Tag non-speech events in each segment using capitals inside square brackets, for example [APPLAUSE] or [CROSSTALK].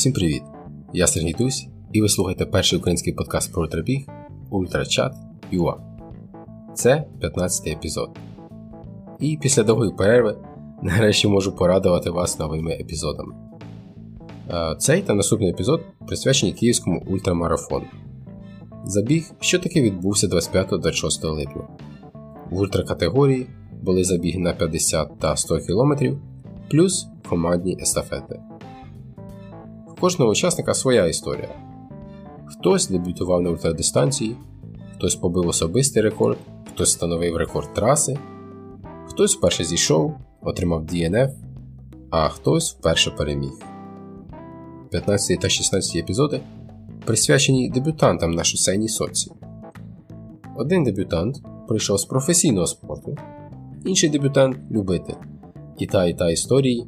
Всім привіт! Я Сергій Тусь, і ви слухаєте перший український подкаст про ультрабіг Ультрачат UA. Це 15-й епізод. І після довгої перерви [LAUGHS] нарешті можу порадувати вас новими епізодами. Е, цей та наступний епізод присвячені Київському ультрамарафону. Забіг, що таки відбувся 25-26 липня. В ультракатегорії були забіги на 50 та 100 км, плюс командні естафети. Кожного учасника своя історія. Хтось дебютував на ультрадистанції, хтось побив особистий рекорд, хтось встановив рекорд траси, хтось вперше зійшов, отримав DNF, а хтось вперше переміг. 15 та 16 епізоди присвячені дебютантам на шосейній соці. Один дебютант прийшов з професійного спорту, інший дебютант любитель. І та і та історії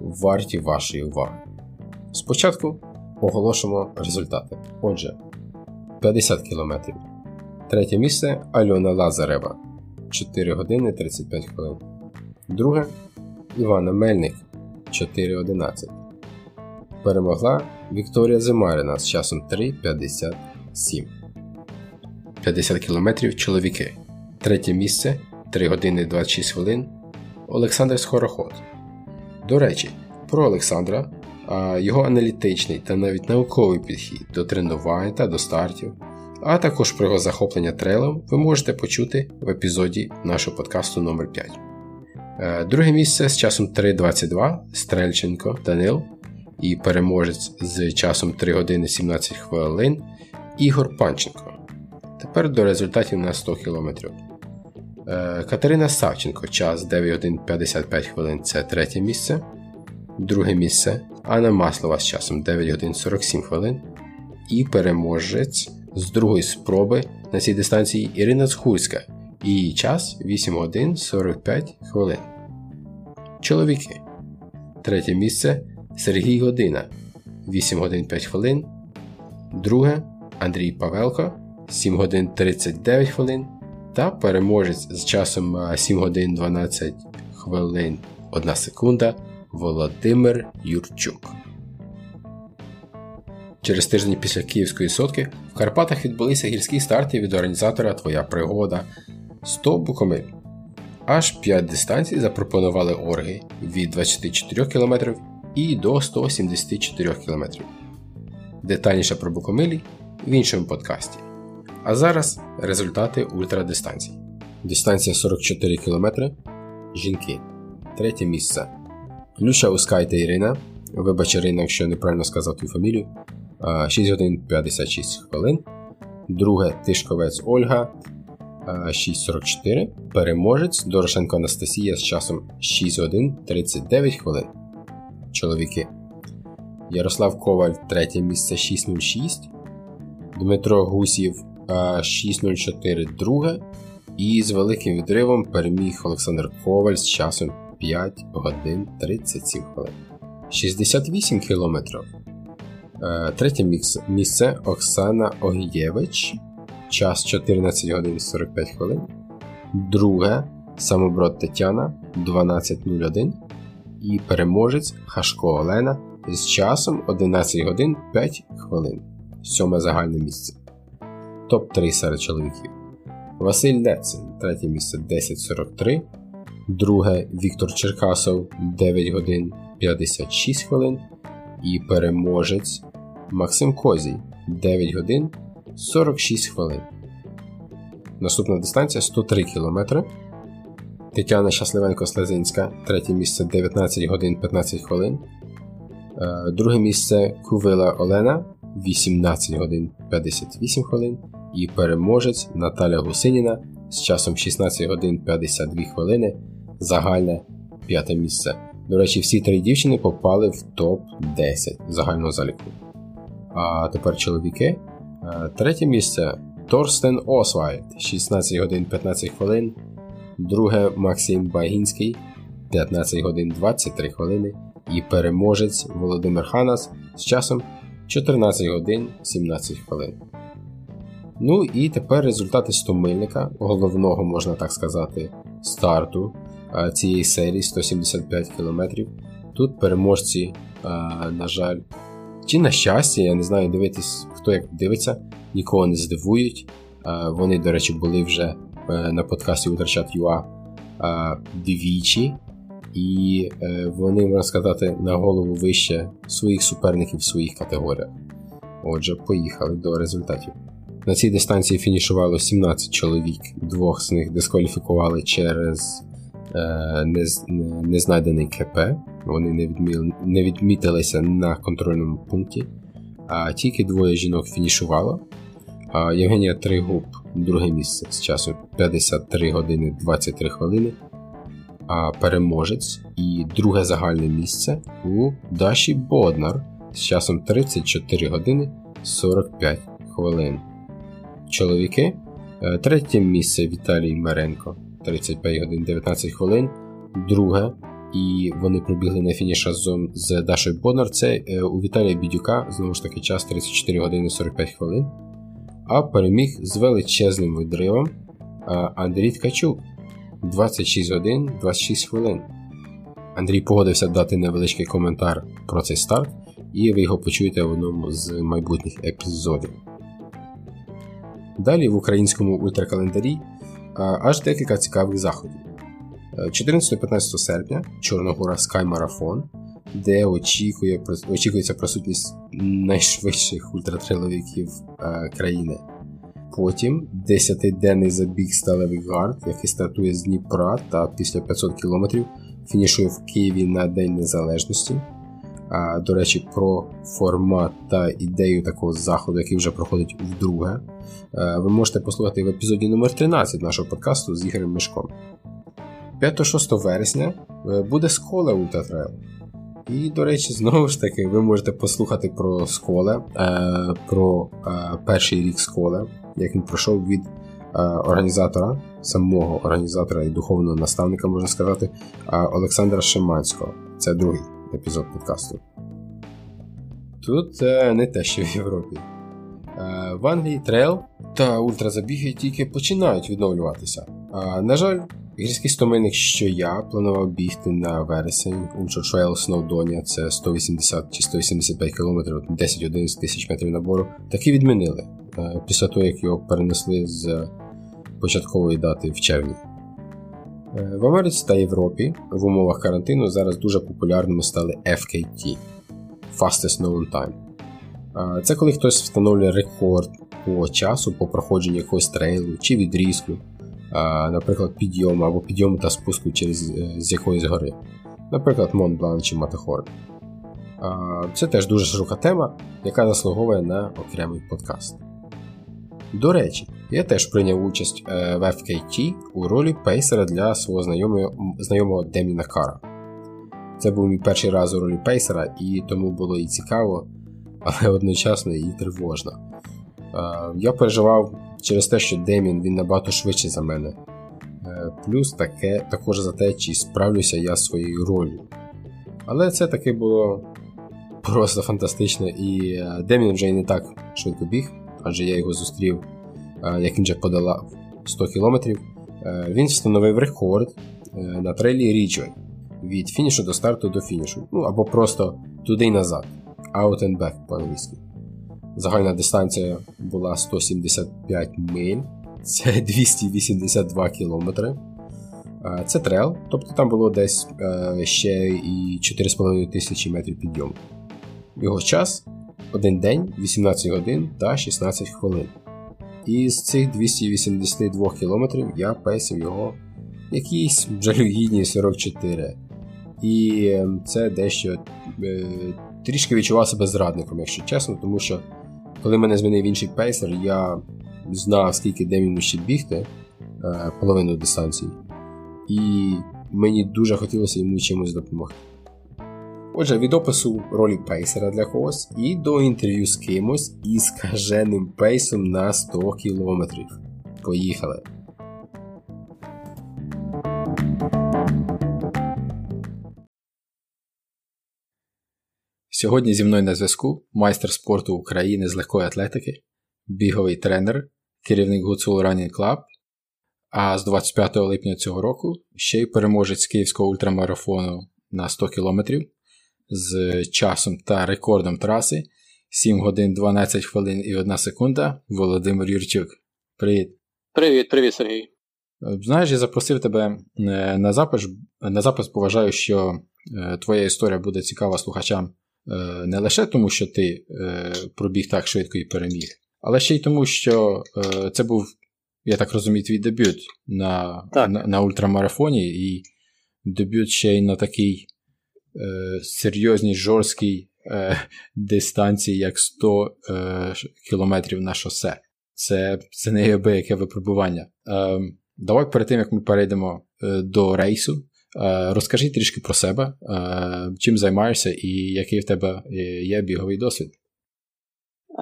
варті вашої уваги. Спочатку оголошимо результати. Отже, 50 км. Третє місце Альона Лазарева 4 години 35 хвилин. Друге Івана Мельник 4.11. Перемогла Вікторія Зимарина з часом 3.57. 50 км чоловіки. Третє місце 3 години 26 хвилин. Олександр Скороход. До речі, про Олександра, його аналітичний та навіть науковий підхід до тренувань та до стартів, а також про його захоплення трейлом ви можете почути в епізоді нашого подкасту номер 5 е, Друге місце з часом 3.22 Стрельченко Данил і переможець з часом 3 години 17 хвилин Ігор Панченко. Тепер до результатів на 100 км. Е, Катерина Савченко, час 9 годин 55 хвилин це третє місце. Друге місце Анна Маслова з часом 9 годин 47 хвилин. І переможець з другої спроби на цій дистанції Ірина Згурська. Її час 8 годин 45 хвилин. Чоловіки. Третє місце Сергій Година 8 годин 5 хвилин. Друге Андрій Павелко 7 годин 39 хвилин. Та переможець з часом 7 годин 12 хвилин 1 секунда Володимир Юрчук. Через тиждень після Київської сотки в Карпатах відбулися гірські старти від організатора Твоя пригода 100 Букомиль. Аж 5 дистанцій запропонували орги від 24 км і до 174 км. Детальніше про Букомилі в іншому подкасті. А зараз результати ультрадистанцій. Дистанція 44 км. Жінки. Третє місце. Плюща Ускайте Ірина. Вибач, Ірина, якщо неправильно сказав твою фамілію. 6 годин 56 хвилин. Друге Тишковець Ольга 6.44. Переможець Дорошенко Анастасія з часом 6 годин 39 хвилин. Чоловіки. Ярослав Коваль, третє місце 6.06. Дмитро Гусів 6.04 друге. І з великим відривом переміг Олександр Коваль з часом 5 годин 37 хвилин. 68 кілометрів. Е, третє місце Оксана Огієвич. Час 14 годин 45 хвилин. Друге самоброд Тетяна 12.01. І переможець Хашко Олена з часом 11 годин 5 хвилин. Сьоме загальне місце. Топ-3 серед чоловіків. Василь Лецин, третє місце 10.43. Друге Віктор Черкасов 9 годин 56 хвилин. І переможець Максим Козій 9 годин 46 хвилин. Наступна дистанція 103 км. Тетяна Щасливенко Слезинська, третє місце 19 годин 15 хвилин. Е, друге місце Кувила Олена 18 годин 58 хвилин. І переможець Наталя Гусиніна з часом 16 годин 52 хвилини. Загальне п'яте місце. До речі, всі три дівчини попали в топ-10 загального заліку. А тепер чоловіки. Е, третє місце Торстен Освальд 16 годин 15 хвилин. Друге Максим Багінський 15 годин 23 хвилини. І переможець Володимир Ханас з часом 14 годин 17 хвилин. Ну і тепер результати стомильника, головного, можна так сказати, старту цієї серії 175 км. Тут переможці, на жаль, Чи на щастя, я не знаю, дивитись, хто як дивиться, нікого не здивують. Вони, до речі, були вже е, на подкасті Утрачат.ua двічі, і е, вони, можна сказати, на голову вище своїх суперників в своїх категоріях. Отже, поїхали до результатів. На цій дистанції фінішувало 17 чоловік, двох з них дискваліфікували через е, незнайдений КП. Вони не, відмі... не відмітилися на контрольному пункті, а тільки двоє жінок фінішувало. Євгенія Тригуб друге місце з часом 53 години 23 хвилини. Переможець і друге загальне місце у Даші Боднар з часом 34 години 45 хвилин. Чоловіки. Е, третє місце Віталій Меренко 35 годин 19 хвилин. Друге. І вони прибігли на фініш разом з Дашою Боднар. Це е, у Віталія Бідюка, знову ж таки, час 34 години 45 хвилин. А переміг з величезним відривом Андрій Ткачук 26 годин 26 хвилин. Андрій погодився дати невеличкий коментар про цей старт, і ви його почуєте в одному з майбутніх епізодів. Далі в українському ультракалендарі аж декілька цікавих заходів. 14-15 серпня Чорногора Sky Marathon, де очікує, очікується присутність найшвидших ультратрейловиків країни. Потім 10-денний забіг Сталевий гарт, який стартує з Дніпра та після 500 км фінішує в Києві на День Незалежності. До речі, про формат та ідею такого заходу, який вже проходить вдруге, ви можете послухати в епізоді номер 13 нашого подкасту з Ігорем Мишком. 5-6 вересня е, буде Сколе Ультратрейл. І, до речі, знову ж таки, ви можете послухати про сколе, е, про е, перший рік сколе, як він пройшов від організатора, самого організатора і духовного наставника, можна сказати, Олександра Шиманського. Це другий епізод подкасту. Тут не те, що в Європі. В Англії трейл та ультразабіги тільки починають відновлюватися. На жаль, Гірський стомильник, що я планував бігти на вересень Ultra Trail Snowdonia, це 180 чи 185 км, 10-11 тисяч метрів набору, таки відмінили е, після того, як його перенесли з початкової дати в червні. Е, в Америці та Європі в умовах карантину зараз дуже популярними стали FKT Fastest Known Time. Е, це коли хтось встановлює рекорд по часу по проходженню якогось трейлу чи відрізку наприклад, підйому або підйому та спуску через е, з якоїсь гори, наприклад, Монблан чи Маттерхорн. Це теж дуже широка тема, яка заслуговує на окремий подкаст. До речі, я теж прийняв участь е, в FKT у ролі пейсера для свого знайомого знайомого Деміна Кара. Це був мій перший раз у ролі пейсера, і тому було і цікаво, [LAUGHS] але одночасно і тривожно. Я переживав через те, що Демін він набагато швидше за мене. Е, плюс таке, також за те, чи справлюся я своєю ролью. Але це таки було [LAUGHS] просто фантастично. І е, Демін вже і не так швидко біг, адже я його зустрів, е, як він вже подолав 100 км. Він встановив рекорд на трейлі Ріджой від фінішу до старту до фінішу. Ну або просто туди й назад. Out and back по-англійськи. Загальна дистанція була 175 миль, це [LAUGHS] 282 кілометри. Це трейл, тобто там було десь е, ще і 4,5 тисячі метрів підйому. Його час один день, 18 годин та 16 хвилин. І з цих 282 кілометрів я пейсив його якісь жалюгідні 44. І ем, це дещо е, трішки відчував себе зрадником, якщо чесно, тому що коли мене змінив інший пейсер, я знав, скільки Деміну ще бігти, е, половину дистанції. І мені дуже хотілося йому чимось допомогти. Отже, від опису ролі пейсера для когось і до інтерв'ю з кимось із скаженим пейсом на 100 км. Поїхали! Сьогодні зі мною на зв'язку майстер спорту України з легкої атлетики, біговий тренер, керівник Гуцул Running Club, а з 25 липня цього року ще й переможець київського ультрамарафону на 100 км з часом та рекордом траси 7 годин 12 хвилин і 1 секунда. Володимир Юрчук. Привіт. Привіт, привіт, Сергій. Знаєш, я запросив тебе на запис, на запис поважаю, що твоя історія буде цікава слухачам не лише тому, що ти пробіг так швидко і переміг, але ще й тому, що це був, я так розумію, твій дебют на на, на ультрамарафоні, і дебют ще й на такій е, серйозній жорсткій е, дистанції, як 100 е, кілометрів на шосе. Це це неабияке випробування. Е, давай перед тим, як ми перейдемо е, до рейсу, е, розкажи трішки про себе, е, чим займаєшся і який в тебе є біговий досвід.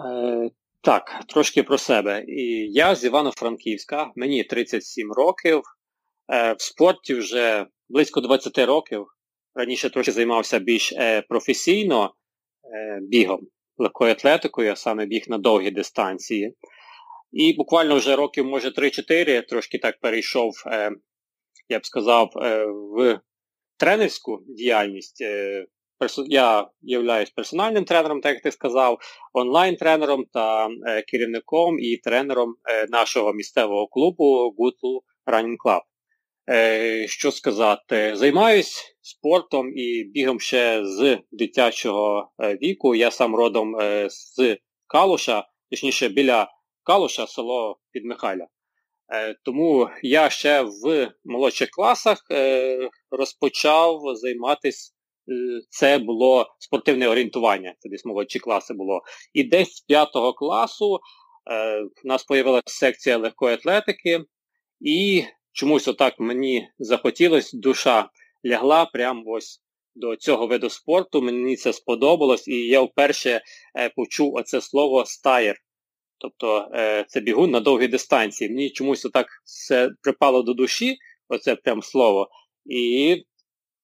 Е, так, трошки про себе. Я з Івано-Франківська, мені 37 років. Е, в спорті вже близько 20 років. Раніше трохи займався більш е, професійно е, бігом, легкою атлетикою, а саме біг на довгі дистанції. І буквально вже років, може, 3-4 трошки так перейшов, е, я б сказав, в тренерську діяльність. Я являюсь персональним тренером, так як ти сказав, онлайн-тренером та керівником і тренером нашого місцевого клубу Good Running Club. Е, що сказати, займаюсь спортом і бігом ще з дитячого е, віку. Я сам родом е, з Калуша, точніше біля Калуша, село Підмихайля. Тому я ще в молодших класах розпочав займатися. Це було спортивне орієнтування, це десь молодші класи було. І десь з п'ятого класу в нас з'явилася секція легкої атлетики, і чомусь отак мені захотілося, душа лягла прямо ось до цього виду спорту. Мені це сподобалось, і я вперше е, почув оце слово стаєр. Тобто е, це бігун на довгій дистанції. Мені чомусь отак все припало до душі, оце прям слово. І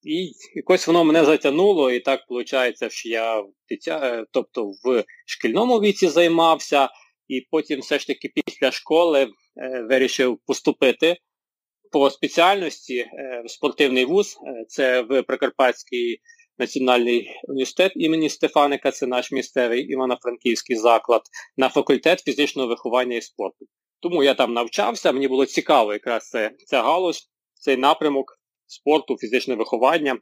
і якось воно мене затягнуло, і так виходить, що я дитя, е, тобто в шкільному віці займався, і потім все ж таки після школи вирішив поступити по спеціальності е, спортивний вуз, е, це в Прикарпатський національний університет імені Стефаника, це наш місцевий Івано-Франківський заклад, на факультет фізичного виховання і спорту. Тому я там навчався, мені було цікаво якраз це, ця галузь, цей напрямок спорту, фізичне виховання.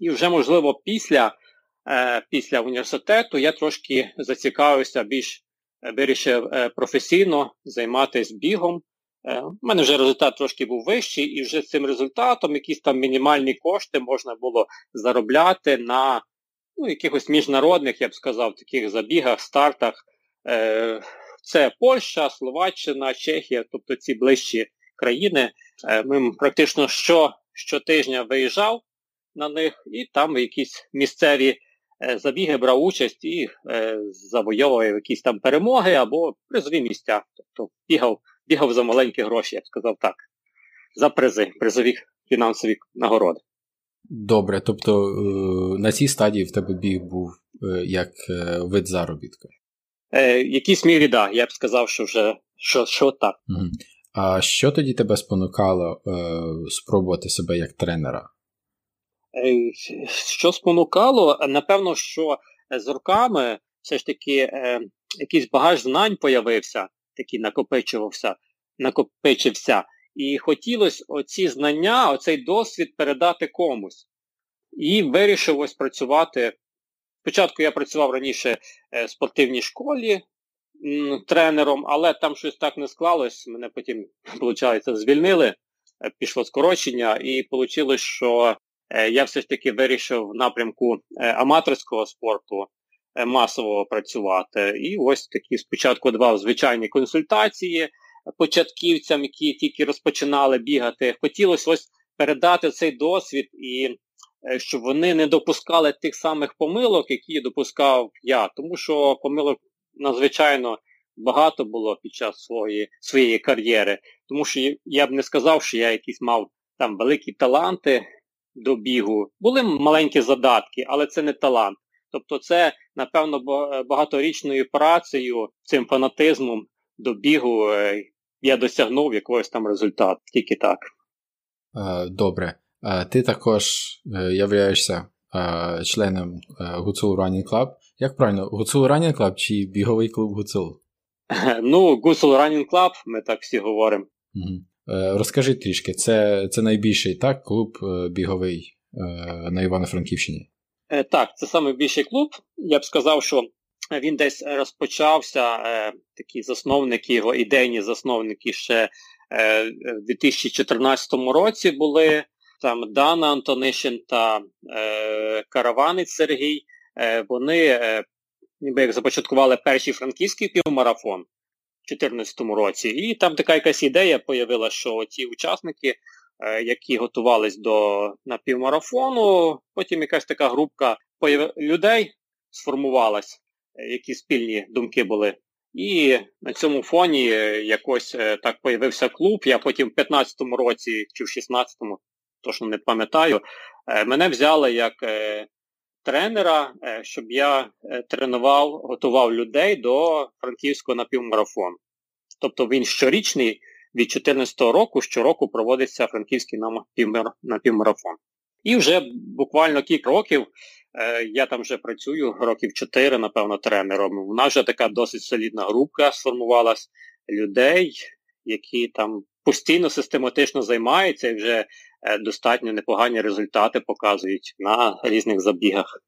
І вже, можливо, після е, після університету я трошки зацікавився, більш вирішив професійно займатися бігом. Е, у мене вже результат трошки був вищий, і вже з цим результатом якісь там мінімальні кошти можна було заробляти на ну, якихось міжнародних, я б сказав, таких забігах, стартах. Е, це Польща, Словаччина, Чехія, тобто ці ближчі країни. Е, ми практично що, щотижня виїжджав на них і там якісь місцеві забіги брав участь і завойовував якісь там перемоги або призові місця. Тобто бігав бігав за маленькі гроші, я б сказав так. За призи, призові фінансові нагороди. Добре, тобто е, на цій стадії в тебе біг був е, як е, вид заробітку? Е, якійсь мірі, так. Я б сказав, що вже що, що так. Угу. А що тоді тебе спонукало е, спробувати себе як тренера? Е, що спонукало? Напевно, що з роками все ж таки е, якийсь багаж знань появився такий накопичувався, накопичився. І хотілося оці знання, оцей досвід передати комусь. І вирішив ось працювати. Спочатку я працював раніше е, в спортивній школі тренером, але там щось так не склалось. Мене потім, [LAUGHS] виходить, звільнили, е, пішло скорочення, і вийшло, що е, я все ж таки вирішив в напрямку аматорського спорту масово працювати. І ось такі спочатку давав звичайні консультації початківцям, які тільки розпочинали бігати. Хотілося ось передати цей досвід і е, щоб вони не допускали тих самих помилок, які допускав я. Тому що помилок надзвичайно багато було під час своєї своєї кар'єри. Тому що я б не сказав, що я якісь мав там великі таланти до бігу. Були маленькі задатки, але це не талант. Тобто це, напевно, багаторічною працею, цим фанатизмом до бігу е, я досягнув якогось там результату. Тільки так. Е, добре. Е, ти також являєшся членом Гуцул Running Club. Як правильно, Гуцул Running Club чи біговий клуб Гуцул? [LAUGHS] Ну, Гуцул Running Club, ми так всі говоримо. Угу. Розкажи трішки, це це найбільший так, клуб е, біговий е, на Івано-Франківщині? Так, це найбільший клуб. Я б сказав, що він десь розпочався, такі засновники, його ідейні засновники ще в 2014 році були. Там Дана Антонишин та Караванець Сергій. Вони ніби як започаткували перший франківський півмарафон. 2014 році. І там така якась ідея появила, що ті учасники, е, які готувались до напівмарафону, потім якась така групка людей сформувалась, е, які спільні думки були. І на цьому фоні е, якось так появився клуб. Я потім в 15-му році чи в 16-му, точно не пам'ятаю, мене взяли як тренера, е, щоб я е, тренував, готував людей до франківського напівмарафону. Тобто він щорічний від 2014 року щороку проводиться франківський напівмарафон. І вже буквально кілька років е, я там вже працюю, років 4, напевно, тренером. У нас вже така досить солідна групка сформувалась людей, які там постійно систематично займаються і вже Е, достатньо непогані результати показують на різних забігах.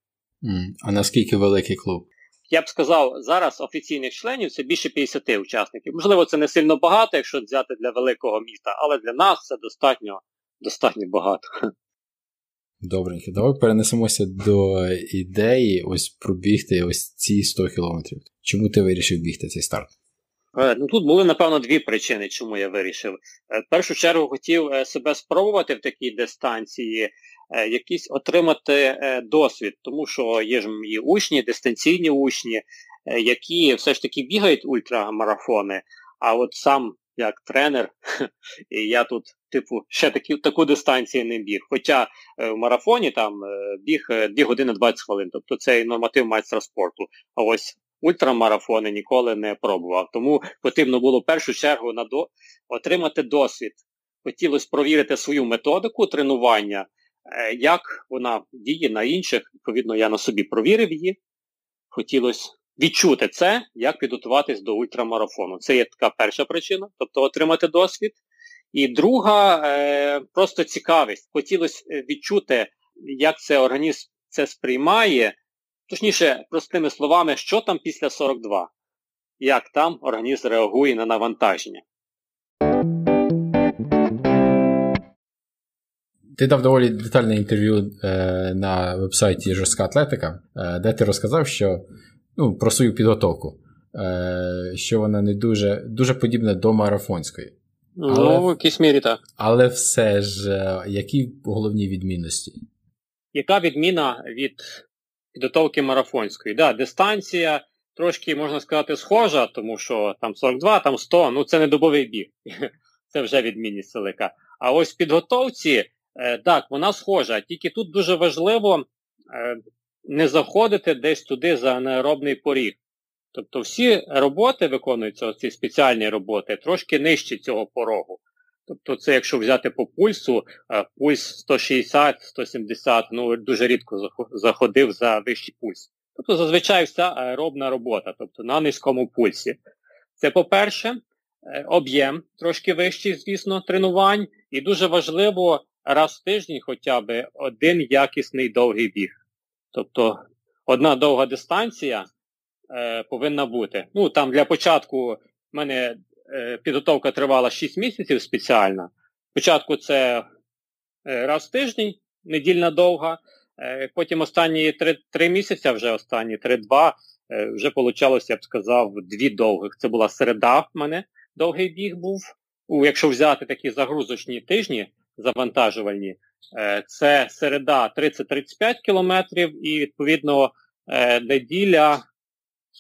А наскільки великий клуб? Я б сказав, зараз офіційних членів це більше 50 учасників. Можливо, це не сильно багато, якщо взяти для великого міста, але для нас це достатньо достатньо багато. [LAUGHS] Добренько, давай перенесемося до ідеї ось пробігти ось ці 100 кілометрів. Чому ти вирішив бігти цей старт? Е, ну, Тут були, напевно, дві причини, чому я вирішив. Е, в першу чергу хотів е, себе спробувати в такій дистанції, якийсь отримати досвід, тому що є ж мої учні, дистанційні учні, які все ж таки бігають ультрамарафони, а от сам як тренер, [LAUGHS] і я тут, типу, ще такі, таку дистанцію не біг. Хоча в марафоні там біг 2 години 20 хвилин, тобто це норматив майстра спорту. А ось ультрамарафони ніколи не пробував. Тому потрібно було в першу чергу на до... отримати досвід. Хотілося провірити свою методику тренування, е, як вона діє на інших. Відповідно, я на собі провірив її. Хотілося відчути це, як підготуватись до ультрамарафону. Це є така перша причина, тобто отримати досвід. І друга е, просто цікавість. Хотілося е, відчути, як це організм це сприймає, Точніше, простими словами, що там після 42? Як там організм реагує на навантаження? Ти дав доволі детальне інтерв'ю е, на вебсайті Жорстка Атлетика, е, де ти розказав, що ну, про свою підготовку, е, що вона не дуже дуже подібна до марафонської. Ну, але, в якійсь мірі так. Але все ж, е, які головні відмінності? Яка відміна від підготовки марафонської. Да, Дистанція трошки, можна сказати, схожа, тому що там 42, там 100, ну це не добовий біг. [LAUGHS] Це вже відмінність велика. А ось в підготовці, так, вона схожа, тільки тут дуже важливо е, не заходити десь туди за анаеробний поріг. Тобто всі роботи виконуються, ці спеціальні роботи, трошки нижче цього порогу. Тобто це якщо взяти по пульсу, е, пульс 160-170, ну дуже рідко заходив за вищий пульс. Тобто зазвичай вся аеробна робота, тобто на низькому пульсі. Це по-перше, е, об'єм трошки вищий, звісно, тренувань. І дуже важливо раз в тиждень хоча б один якісний довгий біг. Тобто одна довга дистанція е, повинна бути. Ну, там для початку в мене Е, підготовка тривала 6 місяців спеціально. Спочатку це е, раз в тиждень, недільна довга. Е, потім останні 3 3 місяці, вже останні 3-2, вже вийшло, я б сказав, дві довгих. Це була середа в мене, довгий біг був. Якщо взяти такі загрузочні тижні, завантажувальні, це середа 30-35 кілометрів і, відповідно, неділя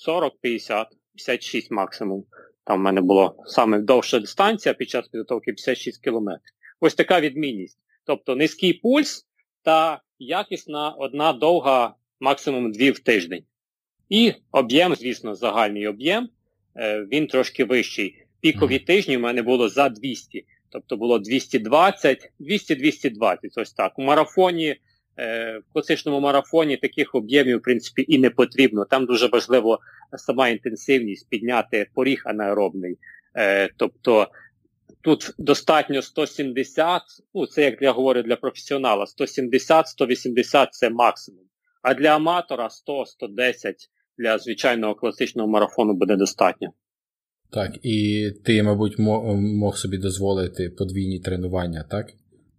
40-50, 56 максимум. Там в мене була саме довша дистанція під час підготовки 56 км. Ось така відмінність. Тобто низький пульс та якісна одна довга, максимум дві в тиждень. І об'єм, звісно, загальний об'єм, е, він трошки вищий. Пікові тижні в мене було за 200. Тобто було 220, 200-220, ось так. У марафоні Е, в класичному марафоні таких об'ємів в принципі і не потрібно. Там дуже важливо сама інтенсивність підняти поріг анаеробний. Е, тобто тут достатньо 170, ну це як я говорю для професіонала, 170-180 це максимум. А для аматора 100-110 для звичайного класичного марафону буде достатньо. Так, і ти, мабуть, мог собі дозволити подвійні тренування, так?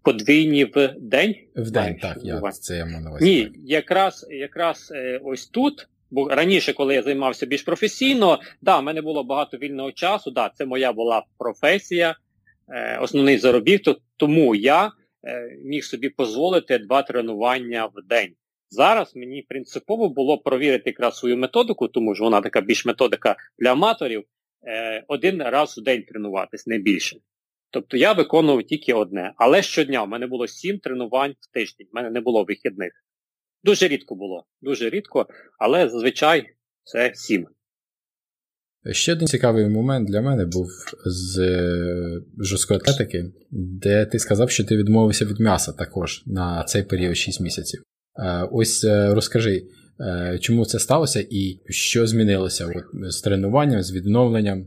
Подвійні в день? В день, так, я, це я маю на увазі. Ні, якраз якраз е, ось тут, бо раніше, коли я займався більш професійно, да, в мене було багато вільного часу, да, це моя була професія, е, основний заробіток, тому я е, міг собі дозволити два тренування в день. Зараз мені принципово було провірити якраз свою методику, тому що вона така більш методика для аматорів, е, один раз у день тренуватись, не більше. Тобто я виконував тільки одне. Але щодня в мене було сім тренувань в тиждень, в мене не було вихідних. Дуже рідко було, дуже рідко, але зазвичай це сім. Ще один цікавий момент для мене був з е, жорсткої атлетики, де ти сказав, що ти відмовився від м'яса також на цей період 6 місяців. Е, ось розкажи, чому це сталося і що змінилося от, з тренуванням, з відновленням.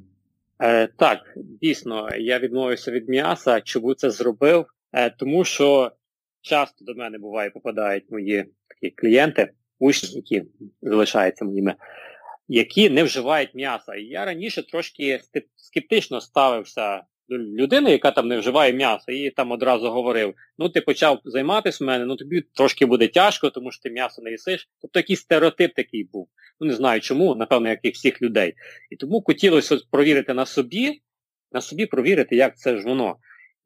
Е, Так, дійсно, я відмовився від м'яса. Чому це зробив? Е, Тому що часто до мене буває попадають мої такі клієнти, учні, які залишаються моїми, які не вживають м'яса. І я раніше трошки скептично ставився людини, яка там не вживає м'ясо, і там одразу говорив: ну ти почав займатися в мене, ну тобі трошки буде тяжко, тому що ти м'ясо не їсиш. Тобто якийсь стереотип такий був. Ну не знаю чому, напевно, як і всіх людей. І тому хотілося провірити на собі, на собі провірити, як це ж воно.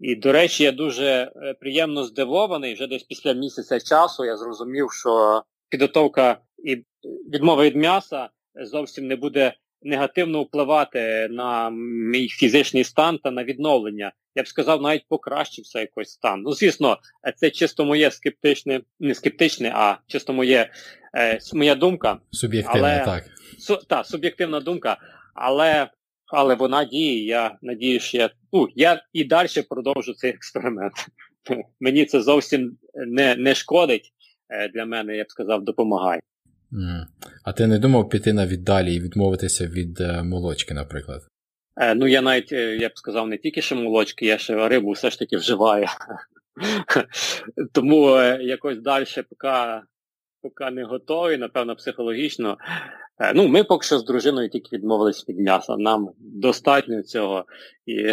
І, до речі, я дуже е, приємно здивований, вже десь після місяця часу я зрозумів, що підготовка і відмова від м'яса зовсім не буде негативно впливати на мій фізичний стан та на відновлення. Я б сказав, навіть покращився якийсь стан. Ну, звісно, це чисто моє скептичне, не скептичне, а чисто моє, е, моя думка. Суб'єктивна, але, так. Су, та, суб'єктивна думка, але але вона діє. Я надію, що я ну, я і далі продовжу цей експеримент. Мені це зовсім не, не шкодить е, для мене, я б сказав, допомагає. А ти не думав піти на віддалі і відмовитися від е, молочки, наприклад? Е, Ну, я навіть, е, я б сказав, не тільки ще молочки, я ще рибу все ж таки вживаю. [LAUGHS] Тому е, якось далі, поки поки не готові, напевно, психологічно. Ну, Ми поки що з дружиною тільки відмовились від м'яса. Нам достатньо цього. І [LAUGHS]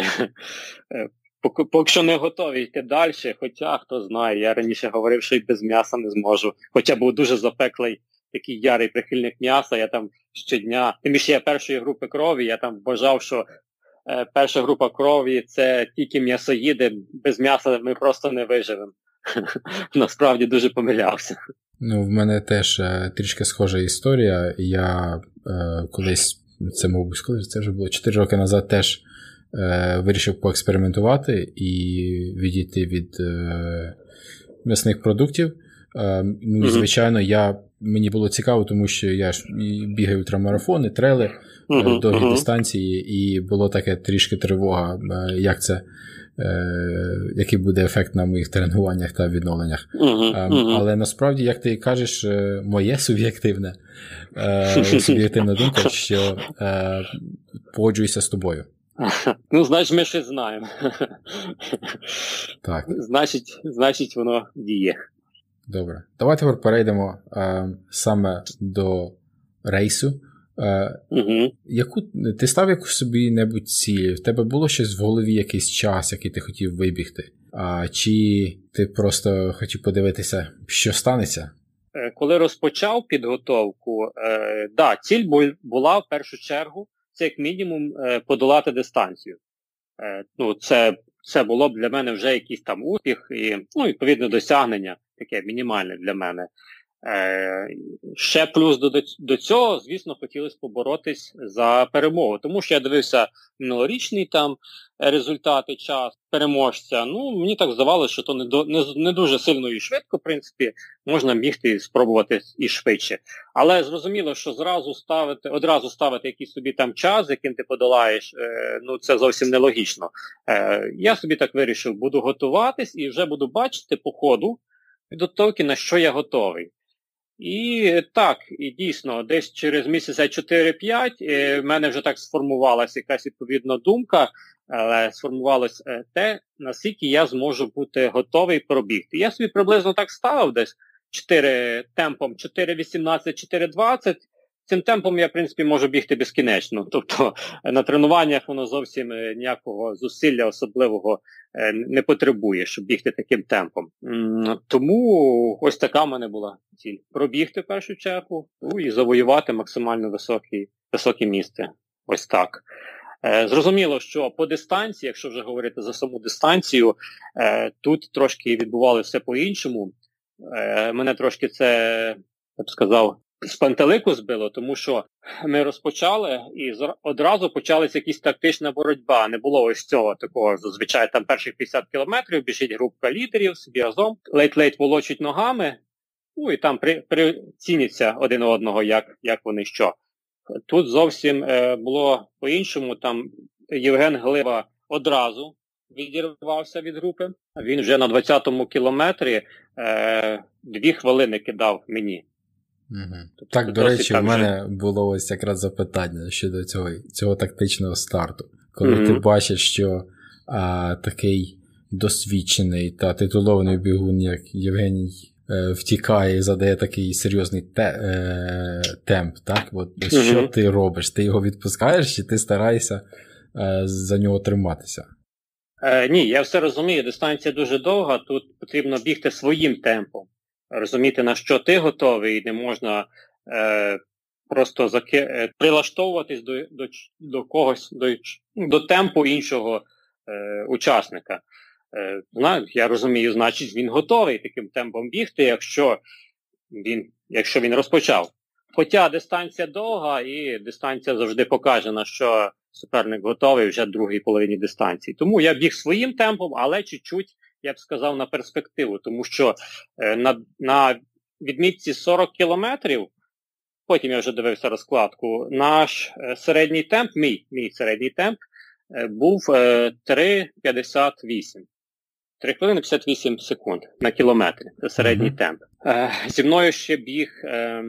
Поки, що не готові йти далі, хоча хто знає, я раніше говорив, що й без м'яса не зможу. Хоча був дуже запеклий такий ярий прихильник м'яса, я там щодня, тим більше я першої групи крові, я там вважав, що е, перша група крові це тільки м'ясоїди, без м'яса ми просто не виживемо. [LAUGHS] Насправді дуже помилявся. Ну, в мене теж е, трішки схожа історія. Я е, колись, це, мабуть, коли це вже було 4 роки назад, теж е, вирішив поекспериментувати і відійти від е, м'ясних продуктів. Е, ну, Звичайно, я мені було цікаво, тому що я ж бігаю ультрамарафони, трели uh-huh, довгі uh-huh. дистанції, і було таке трішки тривога, е, як це. Який буде ефект на моїх тренуваннях та відновленнях. Uh-huh, Але насправді, як ти кажеш, моє суб'єктивне [LAUGHS] суб'єктивна думка, що погоджуюся з тобою. [LAUGHS] Ну, значить, ми щось знаємо. Так. [LAUGHS] Значить, значить, воно діє. Добре. Давайте тепер перейдемо е, саме до рейсу. Е, угу. Яку, Ти став якусь собі небудь ціль? В тебе було щось в голові, якийсь час, який ти хотів вибігти? А, Чи ти просто хотів подивитися, що станеться? Е, коли розпочав підготовку, е, да, ціль була в першу чергу це як мінімум е, подолати дистанцію. Е, ну, Це це було б для мене вже якийсь там успіх і ну, відповідно досягнення таке мінімальне для мене. Е, Ще плюс до до цього, звісно, хотілося поборотись за перемогу. Тому що я дивився минулорічний там результати час переможця. Ну, мені так здавалося, що то не до, не, не дуже сильно і швидко, в принципі, можна бігти і спробувати і швидше. Але зрозуміло, що зразу ставити, одразу ставити якийсь собі там час, яким ти подолаєш, е, ну це зовсім нелогічно. Е, Я собі так вирішив, буду готуватись і вже буду бачити по ходу. Підготовки, на що я готовий. І так, і дійсно, десь через місяця 4-5 е, в мене вже так сформувалася якась відповідна думка, але сформувалось е, те, наскільки я зможу бути готовий пробігти. Я собі приблизно так ставив десь 4 темпом 4.18, 4.20. Цим темпом я, в принципі, можу бігти безкінечно. Тобто на тренуваннях воно зовсім е, ніякого зусилля особливого е, не потребує, щоб бігти таким темпом. Тому ось така в мене була ціль. Пробігти в першу чергу ну, і завоювати максимально високі, високі місце. Ось так. Е, зрозуміло, що по дистанції, якщо вже говорити за саму дистанцію, тут трошки відбувалося все по-іншому. Мене трошки це, я б сказав, з пантелику збило, тому що ми розпочали і одразу почалася якась тактична боротьба. Не було ось цього такого. Зазвичай там перших 50 кілометрів біжить група лідерів, собі разом, ледь-ледь волочуть ногами, ну і там при, приціняться один одного, як як вони що. Тут зовсім е, було по-іншому. Там Євген Глива одразу відірвався від групи. Він вже на 20-му кілометрі е, дві хвилини кидав мені. Угу. Тобто, так, до речі, в мене же... було ось якраз запитання щодо цього цього тактичного старту. Коли угу. ти бачиш, що а, такий досвідчений та титулований бігун, як Євгеній, е, втікає і задає такий серйозний те, е, темп, так? От, угу. Що ти робиш? Ти його відпускаєш, чи ти стараєшся е, за нього триматися? Е, Ні, я все розумію. Дистанція дуже довга, тут потрібно бігти своїм темпом розуміти, на що ти готовий, і не можна е, просто заки... Е, прилаштовуватись до до, до когось, до до темпу іншого е, учасника. Е, Я розумію, значить, він готовий таким темпом бігти, якщо він, якщо він розпочав. Хоча дистанція довга, і дистанція завжди покаже, на що суперник готовий вже в другій половині дистанції. Тому я біг своїм темпом, але чуть-чуть я б сказав, на перспективу, тому що е, на на відмітці 40 кілометрів, потім я вже дивився розкладку, наш е, середній темп, мій мій середній темп е, був 3,58. 3 хвилини 58 секунд на кілометр. Це середній mm-hmm. темп. Зі мною ще біг е,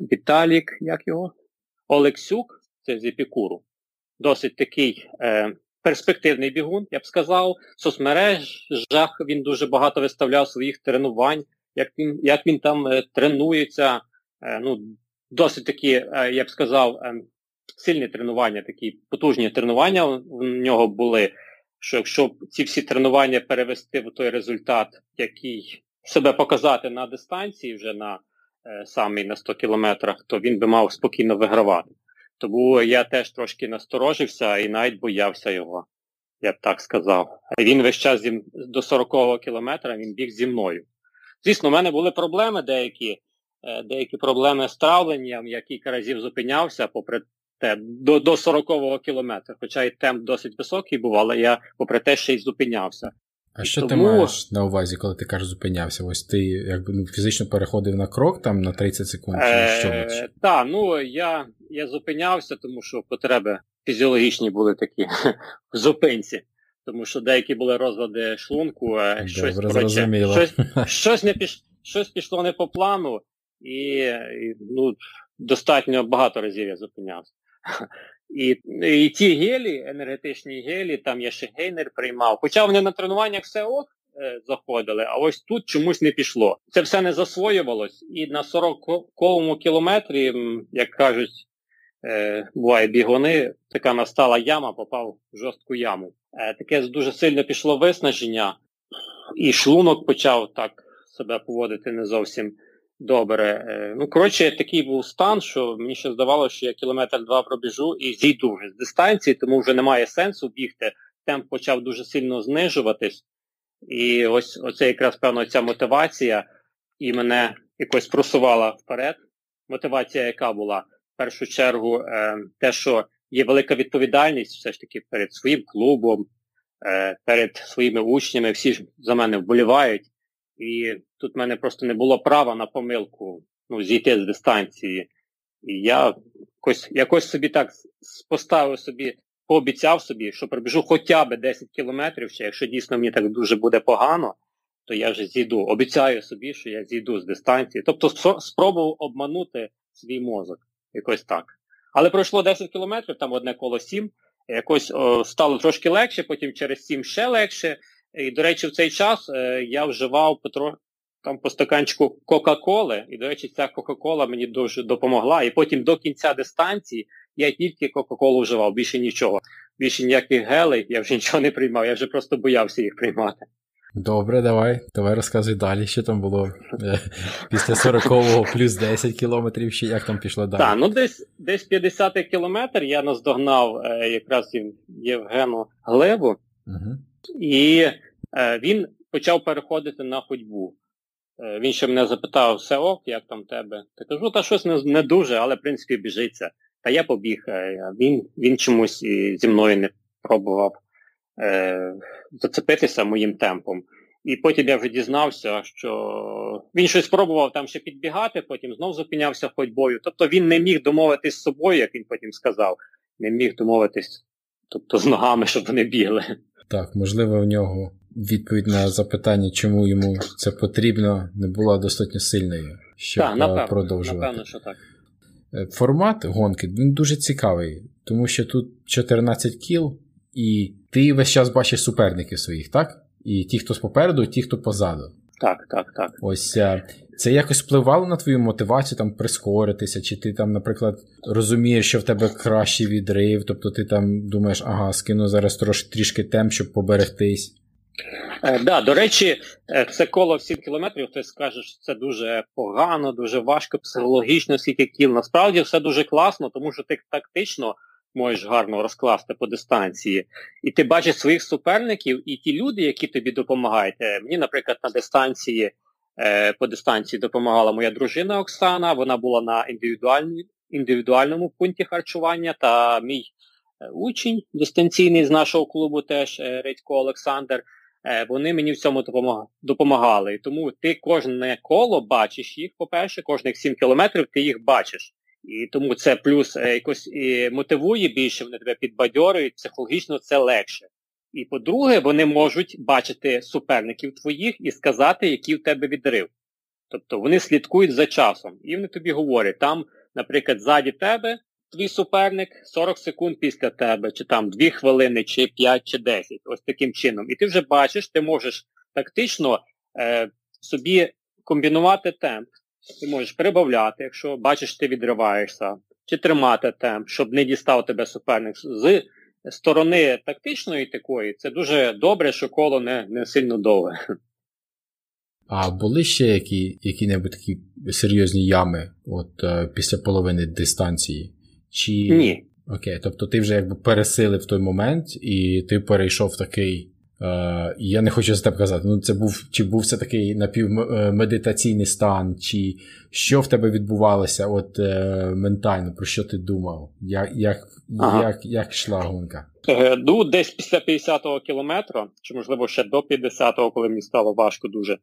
Віталік, як його? Олексюк, це з Епікуру. Досить такий е, перспективний бігун, я б сказав. В соцмережах він дуже багато виставляв своїх тренувань, як він як він там е, тренується. Е, ну, Досить такі, е, я б сказав, сильні тренування, такі потужні тренування в нього були. Що якщо ці всі тренування перевести в той результат, який себе показати на дистанції вже на самий на 100 кілометрах, то він би мав спокійно вигравати. Тому я теж трошки насторожився і навіть боявся його, я б так сказав. Він весь час зі, до 40-го кілометра він біг зі мною. Звісно, в мене були проблеми деякі, е, деякі проблеми з травленням, я кілька разів зупинявся, попри те, до до 40-го кілометра. Хоча і темп досить високий був, але я, попри те, ще й зупинявся. А що Тому... ти маєш на увазі, коли ти кажеш зупинявся? Ось ти якби ну, фізично переходив на крок там на 30 секунд чи е, що? Так, ну я я зупинявся, тому що потреби фізіологічні були такі [LAUGHS] в зупинці. Тому що деякі були розлади шлунку, е, щось коротше, щось, [LAUGHS] щось, не піш, щось пішло не по плану, і, і ну, достатньо багато разів я зупинявся. [LAUGHS] І і ті гелі, енергетичні гелі, там я ще гейнер приймав. Хоча вони на тренуваннях все ок е, заходили, а ось тут чомусь не пішло. Це все не засвоювалось. І на 40-ковому кілометрі, як кажуть, е, буває бігуни, така настала яма, попав в жорстку яму. Е, таке дуже сильно пішло виснаження, і шлунок почав так себе поводити не зовсім добре. Е, ну, коротше, такий був стан, що мені ще здавалося, що я кілометр два пробіжу і зійду вже з дистанції, тому вже немає сенсу бігти. Темп почав дуже сильно знижуватись. І ось оце якраз певно ця мотивація і мене якось просувала вперед. Мотивація, яка була в першу чергу, е, те, що є велика відповідальність все ж таки перед своїм клубом, е, перед своїми учнями, всі ж за мене вболівають. І тут в мене просто не було права на помилку ну, зійти з дистанції. І я якось якось собі так поставив собі, пообіцяв собі, що пробіжу хоча б 10 кілометрів, ще, якщо дійсно мені так дуже буде погано, то я вже зійду. Обіцяю собі, що я зійду з дистанції. Тобто спробував обманути свій мозок. Якось так. Але пройшло 10 кілометрів, там одне коло 7, якось о, стало трошки легше, потім через 7 ще легше. І, до речі, в цей час е, я вживав Петро там по стаканчику Кока-Коли, і, до речі, ця Кока-Кола мені дуже допомогла. І потім до кінця дистанції я тільки Кока-Колу вживав, більше нічого. Більше ніяких гелей, я вже [LAUGHS] нічого не приймав, я вже просто боявся їх приймати. Добре, давай. Давай розказуй далі, що там було е, після 40-го [LAUGHS] плюс 10 кілометрів, ще як там пішло далі. Так, ну десь десь 50 кілометр я наздогнав е, якраз Євгену Глебу, угу. і е, він почав переходити на ходьбу. Е, він ще мене запитав, все ок, як там тебе? Та кажу, та щось не, не дуже, але в принципі біжиться. Та я побіг. Е, він він чомусь і зі мною не пробував е, зацепитися моїм темпом. І потім я вже дізнався, що він щось спробував там ще підбігати, потім знов зупинявся ходьбою. Тобто він не міг домовитись з собою, як він потім сказав, не міг домовитись тобто, з ногами, щоб вони бігли. Так, можливо, у нього відповідь на запитання, чому йому це потрібно, не була достатньо сильною, щоб так, напевно, продовжувати. Напевно, що так. Е, формат гонки він дуже цікавий, тому що тут 14 кіл, і ти весь час бачиш суперників своїх, так? І ті, хто попереду, і ті, хто позаду. Так, так, так. Ось е, це якось впливало на твою мотивацію там прискоритися, чи ти там, наприклад, розумієш, що в тебе кращий відрив, тобто ти там думаєш, ага, скину зараз трош, трішки темп, щоб поберегтись. Е, да, до речі, е, це коло в 7 кілометрів, хтось скаже, що це дуже погано, дуже важко, психологічно, скільки кіл. Насправді все дуже класно, тому що ти тактично можеш гарно розкласти по дистанції. І ти бачиш своїх суперників і ті люди, які тобі допомагають. Е, мені, наприклад, на дистанції по дистанції допомагала моя дружина Оксана, вона була на індивідуальному пункті харчування, та мій учень дистанційний з нашого клубу теж Редько Олександр. Е, вони мені в цьому допомагали. Тому ти кожне коло бачиш їх, по-перше, кожних 7 кілометрів ти їх бачиш. І тому це плюс е, якось і мотивує більше, вони тебе підбадьорюють, психологічно це легше. І по-друге, вони можуть бачити суперників твоїх і сказати, який в тебе відрив. Тобто вони слідкують за часом. І вони тобі говорять, там, наприклад, ззаді тебе твій суперник 40 секунд після тебе, чи там 2 хвилини, чи 5, чи 10. Ось таким чином. І ти вже бачиш, ти можеш тактично е, собі комбінувати темп. Ти можеш прибавляти, якщо бачиш, ти відриваєшся, чи тримати темп, щоб не дістав тебе суперник. З сторони тактичної такої, це дуже добре, що коло не не сильно довге. А були ще які, які-небудь такі серйозні ями от, е, після половини дистанції? Чи... Ні. Окей, тобто ти вже якби пересилив той момент, і ти перейшов такий. Е, Я не хочу за тебе казати, ну це був чи був це такий напівмедитаційний стан, чи що в тебе відбувалося от е, ментально, про що ти думав? Як як, ага. як, як йшла гонка? Е, ну, десь після 50-го кілометра, чи можливо ще до 50-го, коли мені стало важко дуже.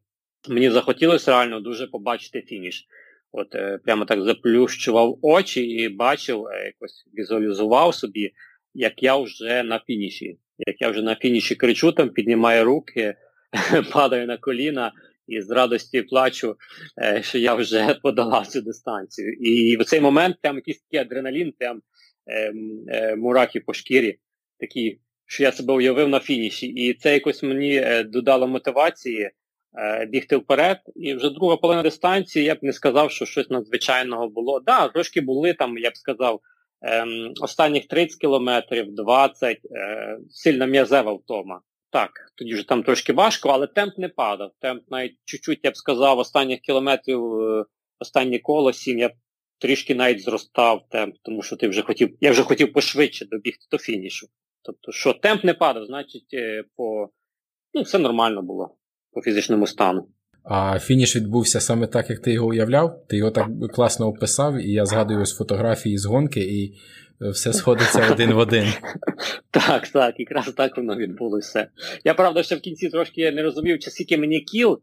Мені захотілося реально дуже побачити фініш. От е, прямо так заплющував очі і бачив, е, якось візуалізував собі, як я вже на фініші. Як я вже на фініші кричу, там піднімаю руки, [LAUGHS] падаю на коліна і з радості плачу, е, що я вже [LAUGHS] подолав цю дистанцію. І в цей момент там якийсь такий адреналін, прям е, е, по шкірі, такі, що я себе уявив на фініші. І це якось мені додало мотивації. Е, бігти вперед. І вже друга половина дистанції, я б не сказав, що щось надзвичайного було. Так, да, трошки були там, я б сказав, ем, останніх 30 кілометрів, 20, е, сильна м'язева втома. Так, тоді вже там трошки важко, але темп не падав. Темп навіть чуть-чуть, я б сказав, останніх кілометрів, е, останнє коло, 7, я б трішки навіть зростав темп, тому що ти вже хотів, я вже хотів пошвидше добігти до фінішу. Тобто, що темп не падав, значить, е, по, ну, все нормально було по фізичному стану. А фініш відбувся саме так, як ти його уявляв. Ти його так класно описав, і я згадую ось фотографії з гонки, і е, все сходиться один в один. [LAUGHS] Так, так, якраз так воно відбулося. Я правда ще в кінці трошки не розумів, чи скільки мені кіл,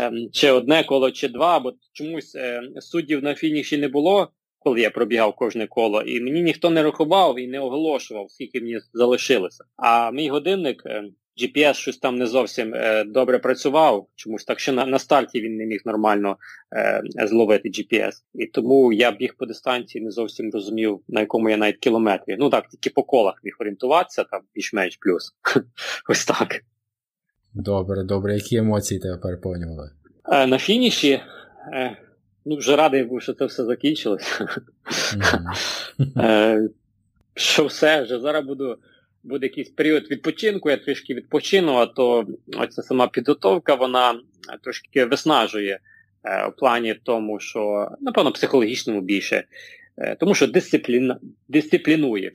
ем, чи одне коло, чи два, бо чомусь ем, суддів на фініші не було, коли я пробігав кожне коло, і мені ніхто не рахував і не оголошував, скільки мені залишилося. А мій годинник ем, GPS щось там не зовсім е, добре працював, чомусь так що на, на старті він не міг нормально е, зловити GPS. І тому я біг по дистанції, не зовсім розумів, на якому я навіть кілометрі. Ну так, тільки по колах міг орієнтуватися, там більш-менш плюс. [LAUGHS] Ось так. Добре, добре. Які емоції тебе переповнювали? Е, на фініші. Е, ну, вже радий був, що це все закінчилось. Mm-hmm. [LAUGHS] що все, вже зараз буду буде якийсь період відпочинку, я трішки відпочину, а то оця сама підготовка, вона трошки виснажує е, у плані тому, що, напевно, психологічному більше, е, тому що дисципліна, дисциплінує.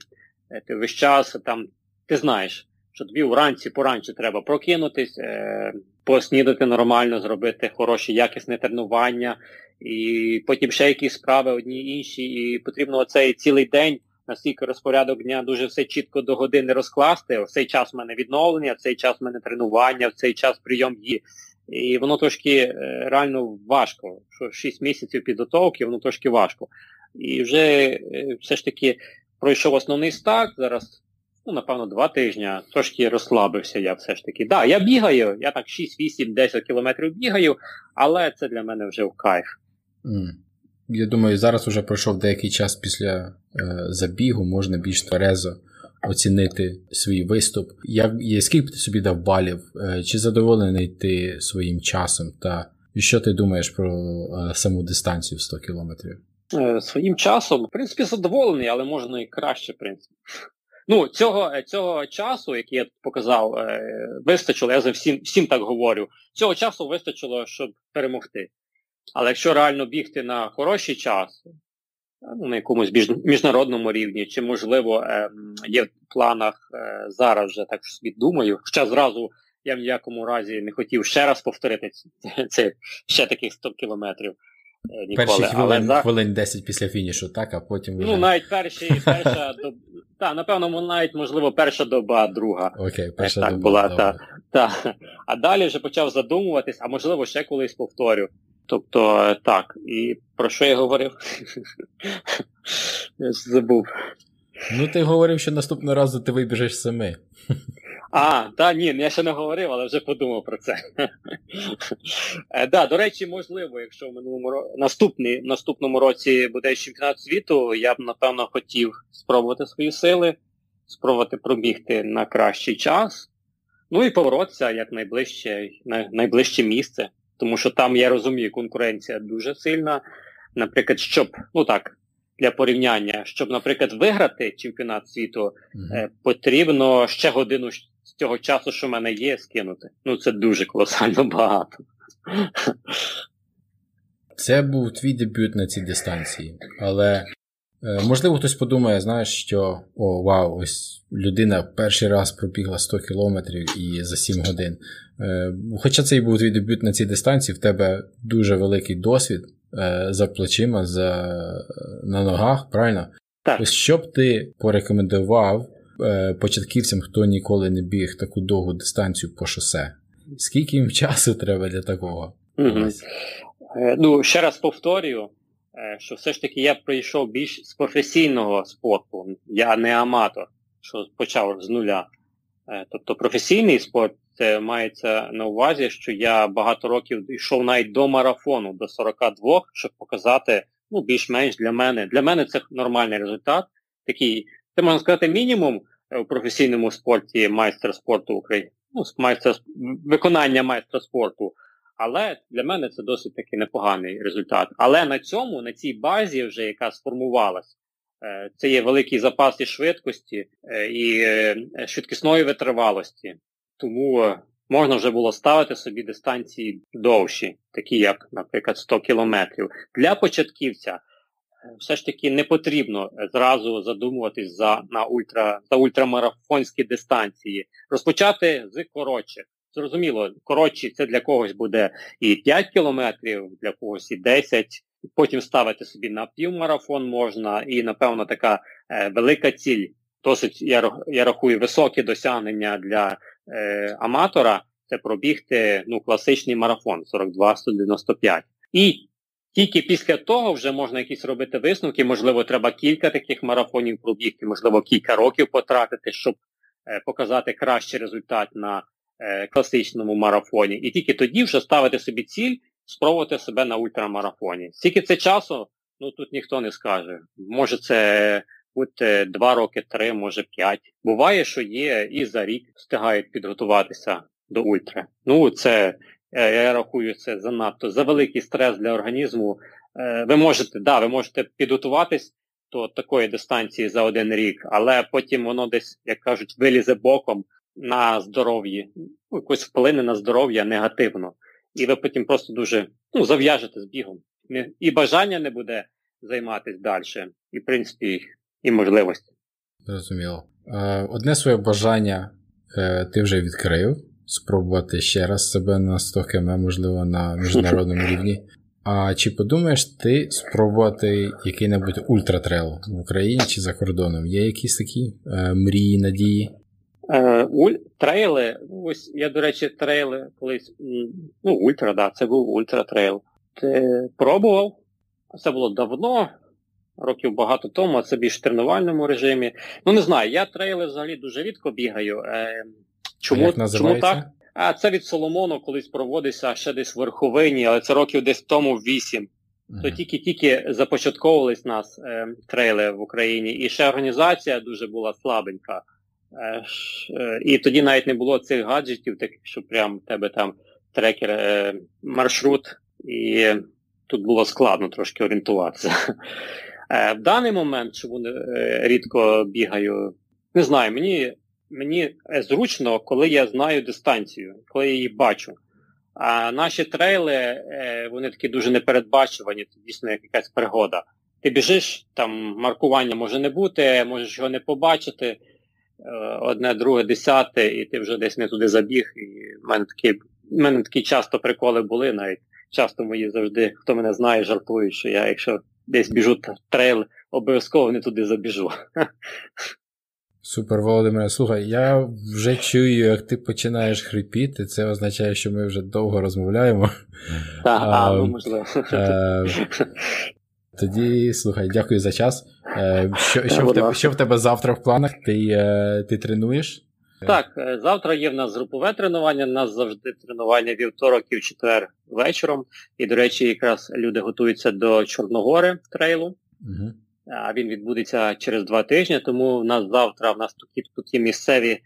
Е, ти весь час там, ти знаєш, що тобі вранці поранче треба прокинутись, е, поснідати нормально, зробити хороші, якісне тренування, і потім ще якісь справи одні інші, і потрібно оцей цілий день наскільки розпорядок дня дуже все чітко до години розкласти. В цей час в мене відновлення, в цей час в мене тренування, в цей час прийом її. І воно трошки е, реально важко. Що 6 місяців підготовки, воно трошки важко. І вже е, все ж таки пройшов основний старт. Зараз, ну, напевно, два тижні, трошки розслабився я все ж таки. Так, да, я бігаю, я так 6, 8, 10 кілометрів бігаю, але це для мене вже в кайф. Mm. Я думаю, зараз вже пройшов деякий час після е, забігу, можна більш тверезо оцінити свій виступ. Як, Скільки б ти собі дав балів? Е, чи задоволений ти своїм часом? Та що ти думаєш про е, саму дистанцію в 100 кілометрів? Е, своїм часом, в принципі, задоволений, але можна і краще, в принципі. Ну, цього е, цього часу, який я показав, е, вистачило, я за всім всім так говорю. Цього часу вистачило, щоб перемогти. Але якщо реально бігти на хороший час, ну, на якомусь міжнародному рівні, чи, можливо, е, є в планах е, зараз вже так собі думаю, хоча зразу я в ніякому разі не хотів ще раз повторити це ще таких 100 кілометрів. Е, ніколи. Перші хвилин, Але, хвилин 10 після фінішу, так, а потім. Ну, вже... Ну, навіть перші, [LAUGHS] перша доба. Так, напевно, навіть, можливо, перша доба, друга. Окей, перша так доба. була. Та, та. А далі вже почав задумуватись, а можливо, ще колись повторю. Тобто, так, і про що я говорив? [LAUGHS] Я забув. Ну, ти говорив, що наступного разу ти вибіжеш сами. А, так, ні, я ще не говорив, але вже подумав про це. е, да, До речі, можливо, якщо в минулому наступний, наступному році буде чемпіонат світу, я б, напевно, хотів спробувати свої сили, спробувати пробігти на кращий час, ну і поворотися як найближче, найближче місце тому що там я розумію, конкуренція дуже сильна. Наприклад, щоб, ну так, для порівняння, щоб, наприклад, виграти чемпіонат світу, mm-hmm. потрібно ще годину з цього часу, що в мене є, скинути. Ну, це дуже колосально [LAUGHS] багато. Це був твій дебют на цій дистанції, але Е, можливо, хтось подумає, знаєш, що о, вау, ось людина перший раз пробігла 100 кілометрів і за 7 годин. Е, хоча це і був твій дебют на цій дистанції, в тебе дуже великий досвід е, за плечима, за, на ногах, правильно? Так. Ось що б ти порекомендував початківцям, хто ніколи не біг таку довгу дистанцію по шосе? Скільки їм [LAUGHS] часу треба для такого? Угу. Ну, ще раз повторюю. Е, що все ж таки я прийшов більш з професійного спорту, я не аматор, що почав з нуля. Е, тобто професійний спорт це мається на увазі, що я багато років йшов навіть до марафону, до 42, щоб показати ну, більш-менш для мене. Для мене це нормальний результат. Такий, це можна сказати, мінімум е, у професійному спорті майстер спорту України. Ну, майстер, виконання майстра спорту. Але для мене це досить таки непоганий результат. Але на цьому, на цій базі, вже яка сформувалась, е, це є великий запас і швидкості е, і швидкісної витривалості. Тому можна вже було ставити собі дистанції довші, такі як, наприклад, 100 кілометрів. Для початківця все ж таки не потрібно зразу задумуватись за на ультра, за ультрамарафонські дистанції. Розпочати з коротших. Зрозуміло, коротші це для когось буде і 5 кілометрів, для когось і 10. Потім ставити собі на півмарафон можна, і, напевно, така е, велика ціль, досить, я я рахую, високі досягнення для е, аматора це пробігти ну, класичний марафон 42-195. І тільки після того вже можна якісь робити висновки, можливо, треба кілька таких марафонів пробігти, можливо, кілька років потратити, щоб е, показати кращий результат на е, класичному марафоні. І тільки тоді вже ставити собі ціль, спробувати себе на ультрамарафоні. Скільки це часу, ну тут ніхто не скаже. Може це бути 2 роки, 3, може 5. Буває, що є і за рік встигають підготуватися до ультра. Ну, це, е, я рахую, це занадто за великий стрес для організму. Е, ви можете, да, ви можете підготуватись до такої дистанції за один рік, але потім воно десь, як кажуть, вилізе боком на здоров'ї, ну, якось вплине на здоров'я негативно. І ви потім просто дуже ну, зав'яжете з бігом. І бажання не буде займатися далі, і, в принципі, і можливості. Зрозуміло. Е, одне своє бажання е, ти вже відкрив. Спробувати ще раз себе на 100 км, можливо, на міжнародному [LAUGHS] рівні. А чи подумаєш ти спробувати який-небудь ультратрейл в Україні чи за кордоном? Є якісь такі е, мрії, надії? Е, уль, Трейли, ось я, до речі, трейли колись. Ну, ультра, да, це був ультратрейл. Ти пробував? Це було давно, років багато тому, а це більш в тренувальному режимі. Ну, не знаю, я трейли взагалі дуже рідко бігаю. Е, Чому, як чому так? А це від Соломону колись проводився ще десь в верховині, але це років десь тому вісім. Uh-huh. То тільки-тільки започатковувались нас е, трейли в Україні, і ще організація дуже була слабенька. Е, е, і тоді навіть не було цих гаджетів, таких, що прям в тебе там трекер, е, маршрут, і тут було складно трошки орієнтуватися. Е, в даний момент, чому е, рідко бігаю, не знаю, мені мені зручно, коли я знаю дистанцію, коли я її бачу. А наші трейли, е, вони такі дуже непередбачувані, це дійсно якась пригода. Ти біжиш, там маркування може не бути, можеш його не побачити. Е, одне, друге, десяте, і ти вже десь не туди забіг. І в мене такі в мене такі часто приколи були, навіть часто мої завжди, хто мене знає, жартують, що я, якщо десь біжу трейл, обов'язково не туди забіжу. Супер, Володимире, слухай, я вже чую, як ти починаєш хрипіти. Це означає, що ми вже довго розмовляємо. Так, а, ну можливо. Е, тоді, слухай, дякую за час. Е, що що, в тебе що в тебе завтра в планах? Ти е, ти тренуєш? Так, завтра є в нас групове тренування, у нас завжди тренування вівторок і в четвер вечором. І, до речі, якраз люди готуються до Чорногори трейлу. Угу а він відбудеться через два тижні, тому в нас завтра в нас тут, тут є місцеві е,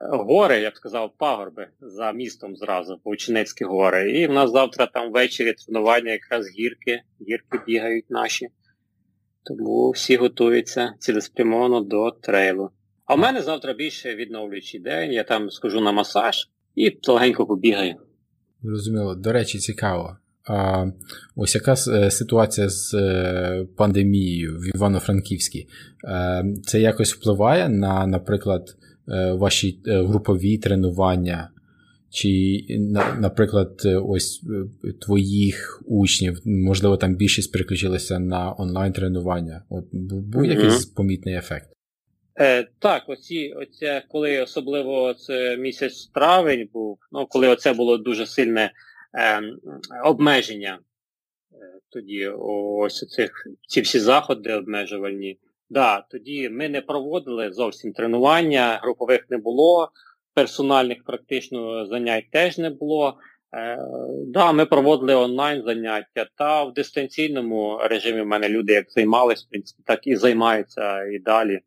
гори, як сказав, пагорби за містом зразу, Повчинецькі гори. І в нас завтра там ввечері тренування якраз гірки, гірки бігають наші. Тому всі готуються цілеспрямовано до трейлу. А в мене завтра більше відновлюючий день, я там схожу на масаж і легенько побігаю. Зрозуміло. До речі, цікаво. А ось яка е, ситуація з е, пандемією в Івано-Франківській? Е, це якось впливає на, наприклад, ваші групові тренування? Чи, наприклад, ось твоїх учнів, можливо, там більшість переключилися на онлайн-тренування? От Був якийсь помітний ефект? Е, Так, оці, оце, коли особливо це місяць травень був, ну коли оце було дуже сильне е, обмеження. Е, тоді ось цих ці всі заходи обмежувальні. Да, Тоді ми не проводили зовсім тренування, групових не було, персональних практично занять теж не було. Е, да, Ми проводили онлайн заняття, та в дистанційному режимі в мене люди як займалися, в принципі, так і займаються і далі.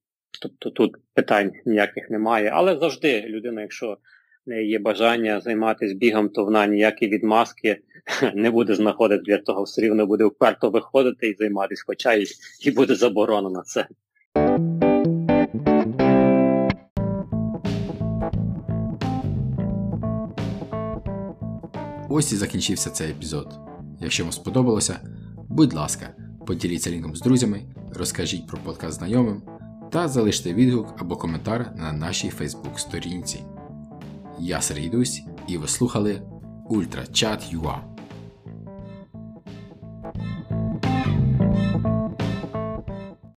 Тобто тут питань ніяких немає. Але завжди людина, якщо неї є бажання займатися бігом, то вона ніякі відмазки [LAUGHS] не буде знаходити для того, все рівно буде вперто виходити і займатися, хоча і, і буде заборонено це. Ось і закінчився цей епізод. Якщо вам сподобалося, будь ласка, поділіться лінком з друзями, розкажіть про подкаст знайомим та залиште відгук або коментар на нашій Фейсбук сторінці. Я Сергій Дусь, і ви слухали Ультрачат.ua